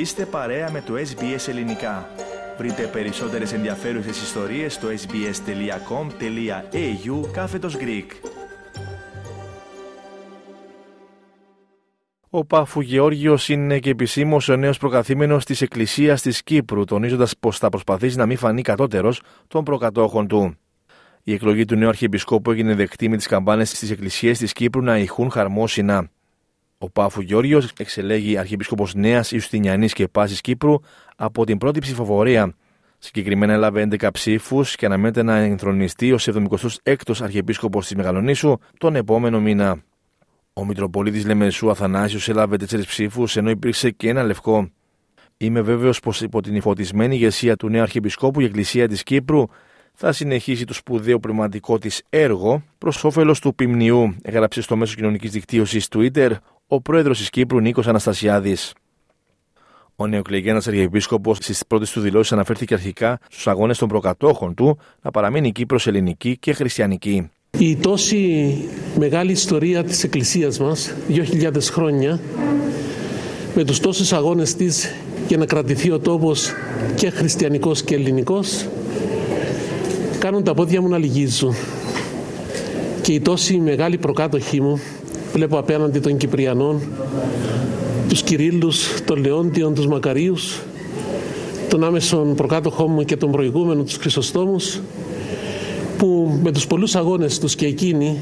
Είστε παρέα με το SBS Ελληνικά. Βρείτε περισσότερες ενδιαφέρουσες ιστορίες στο sbs.com.au κάθετος Greek. Ο Πάφου Γεώργιος είναι και επισήμως ο νέος προκαθήμενος της Εκκλησίας της Κύπρου, τονίζοντας πως θα προσπαθήσει να μην φανεί κατώτερος των προκατόχων του. Η εκλογή του νέου Αρχιεπισκόπου έγινε δεκτή με τις καμπάνες στις εκκλησίες της Κύπρου να ηχούν χαρμόσυνα. Ο Πάφου Γιώργιο εξελέγει Αρχιεπίσκοπος Νέας Ιουστινιανής και Πάσης Κύπρου από την πρώτη ψηφοφορία. Συγκεκριμένα έλαβε 11 ψήφους και αναμένεται να ενθρονιστεί ως 76ο Αρχιεπίσκοπος της Μεγαλονίσου τον επόμενο μήνα. Ο Μητροπολίτης Λεμεσού Αθανάσιος έλαβε 4 ψήφους ενώ υπήρξε και ένα λευκό. Είμαι βέβαιος πως υπό την υφωτισμένη ηγεσία του νέου Αρχιεπισκόπου η Εκκλησία της Κύπρου θα συνεχίσει το σπουδαίο πνευματικό της έργο προς όφελος του ποιμνιού, έγραψε στο μέσο κοινωνικής δικτύωσης Twitter ο πρόεδρος της Κύπρου Νίκος Αναστασιάδης. Ο νεοκλεγένα Αρχιεπίσκοπος στις πρώτες του δηλώσεις αναφέρθηκε αρχικά στους αγώνες των προκατόχων του να παραμείνει η Κύπρος ελληνική και χριστιανική. Η τόση μεγάλη ιστορία της Εκκλησίας μας, 2.000 χρόνια, με τους τόσους αγώνες της για να κρατηθεί ο τόπος και χριστιανικός και ελληνικός, κάνουν τα πόδια μου να λυγίζουν. Και η τόση μεγάλη προκάτοχή μου, βλέπω απέναντι των Κυπριανών, τους Κυρίλλους, των Λεόντιων, τους Μακαρίους, τον άμεσον προκάτοχό μου και τον προηγούμενο, τους Χρυσοστόμους, που με τους πολλούς αγώνες τους και εκείνοι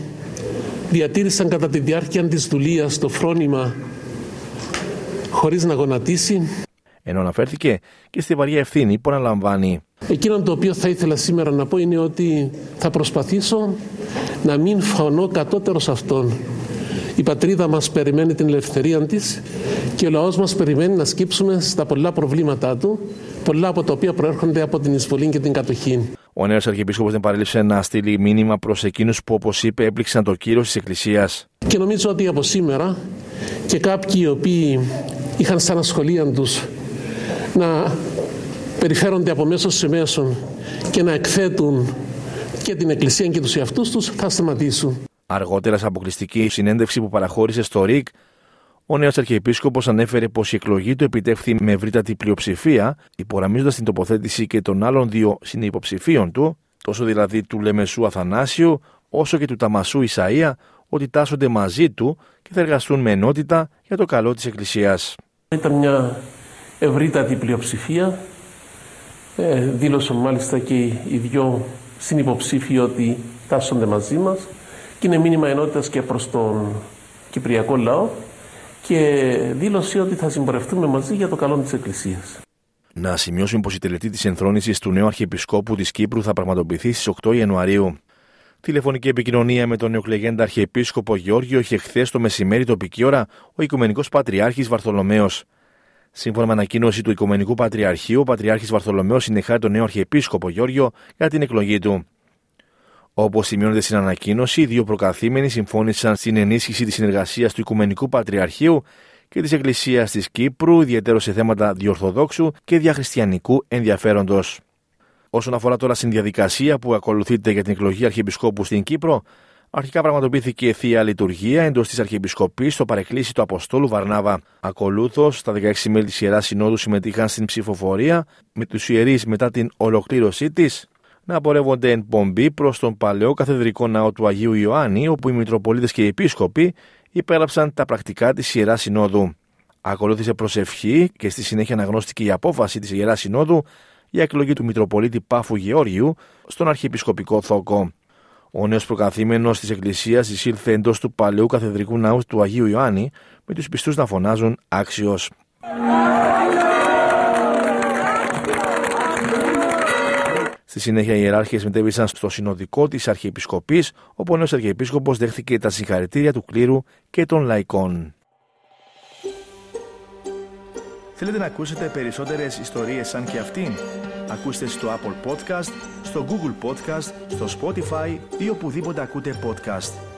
διατήρησαν κατά τη διάρκεια της δουλείας το φρόνημα χωρίς να γονατίσει. Ενώ αναφέρθηκε και στη βαριά ευθύνη που αναλαμβάνει. Εκείνο το οποίο θα ήθελα σήμερα να πω είναι ότι θα προσπαθήσω να μην φανώ κατώτερος αυτών. Η πατρίδα μας περιμένει την ελευθερία της και ο λαός μας περιμένει να σκύψουμε στα πολλά προβλήματά του, πολλά από τα οποία προέρχονται από την εισβολή και την κατοχή. Ο νέος Αρχιεπίσκοπος δεν παρέλειψε να στείλει μήνυμα προς εκείνους που, όπως είπε, έπληξαν το κύριο της Εκκλησίας. Και νομίζω ότι από σήμερα και κάποιοι οι οποίοι είχαν σαν ασχολία τους να περιφέρονται από μέσο σε μέσον και να εκθέτουν και την Εκκλησία και τους εαυτούς τους θα σταματήσουν. Αργότερα, σε αποκλειστική συνέντευξη που παραχώρησε στο ΡΙΚ, ο νέος Αρχιεπίσκοπος ανέφερε πως η εκλογή του επιτεύχθη με ευρύτατη πλειοψηφία, υπογραμμίζοντας την τοποθέτηση και των άλλων δύο συνυποψηφίων του, τόσο δηλαδή του Λεμεσού Αθανάσιου, όσο και του Ταμασού Ισαΐα, ότι τάσσονται μαζί του και θα εργαστούν με ενότητα για το καλό της Εκκλησίας. Ήταν μια ευρύτατη πλειοψηφία. Ε, δήλωσαν μάλιστα και οι δυο συνυποψήφοι ότι τάσσονται μαζί μας και είναι μήνυμα ενότητας και προς τον Κυπριακό λαό και δήλωσε ότι θα συμπορευτούμε μαζί για το καλό της Εκκλησίας. Να σημειώσουμε πως η τελετή της ενθρόνησης του νέου Αρχιεπισκόπου της Κύπρου θα πραγματοποιηθεί στις 8 Ιανουαρίου. Τηλεφωνική επικοινωνία με τον νεοκλεγέντα Αρχιεπίσκοπο Γεώργιο είχε χθες το μεσημέρι τοπική ώρα ο Οικουμενικός Πατριάρχης Βαρθολομαίο. Σύμφωνα με ανακοίνωση του Οικουμενικού Πατριαρχείου, ο Πατριάρχης Βαρθολομαίο συνεχάει τον νέο Αρχιεπίσκοπο Γεώργιο για την εκλογή του. Όπως σημειώνεται στην ανακοίνωση, οι δύο προκαθήμενοι συμφώνησαν στην ενίσχυση της συνεργασίας του Οικουμενικού Πατριαρχείου και της Εκκλησίας της Κύπρου, ιδιαίτερο σε θέματα διορθοδόξου και διαχριστιανικού ενδιαφέροντος. Όσον αφορά τώρα στην διαδικασία που ακολουθείται για την εκλογή Αρχιεπισκόπου στην Κύπρο, αρχικά πραγματοποιήθηκε θεία λειτουργία εντός της Αρχιεπισκοπής στο παρεκκλήσι του Αποστόλου Βαρνάβα. Ακολούθως, τα 16 μέλη της Ιεράς Συνόδου συμμετείχαν στην ψηφοφορία, με τους ιερείς μετά την ολοκλήρωσή της να πορεύονται εν πομπή προς τον παλαιό καθεδρικό ναό του Αγίου Ιωάννη, όπου οι Μητροπολίτες και οι Επίσκοποι υπέγραψαν τα πρακτικά της Ιεράς Συνόδου. Ακολούθησε προσευχή και στη συνέχεια αναγνώστηκε η απόφαση της Ιεράς Συνόδου για εκλογή του Μητροπολίτη Πάφου Γεώργιου στον Αρχιεπισκοπικό Θόκο. Ο νέος προκαθήμενος της Εκκλησίας εισήλθε εντός του παλαιού καθεδρικού ναού του Αγίου Ιωάννη, με τους πιστούς να φωνάζουν άξιος. Στη συνέχεια, οι ιεράρχες μετέβησαν στο συνοδικό της Αρχιεπισκοπής, όπου ο νέος Αρχιεπίσκοπος δέχθηκε τα συγχαρητήρια του κλήρου και των λαϊκών. Θέλετε να ακούσετε περισσότερες ιστορίες σαν και αυτήν; Ακούστε στο Apple Podcast, στο Google Podcast, στο Spotify ή οπουδήποτε ακούτε podcast.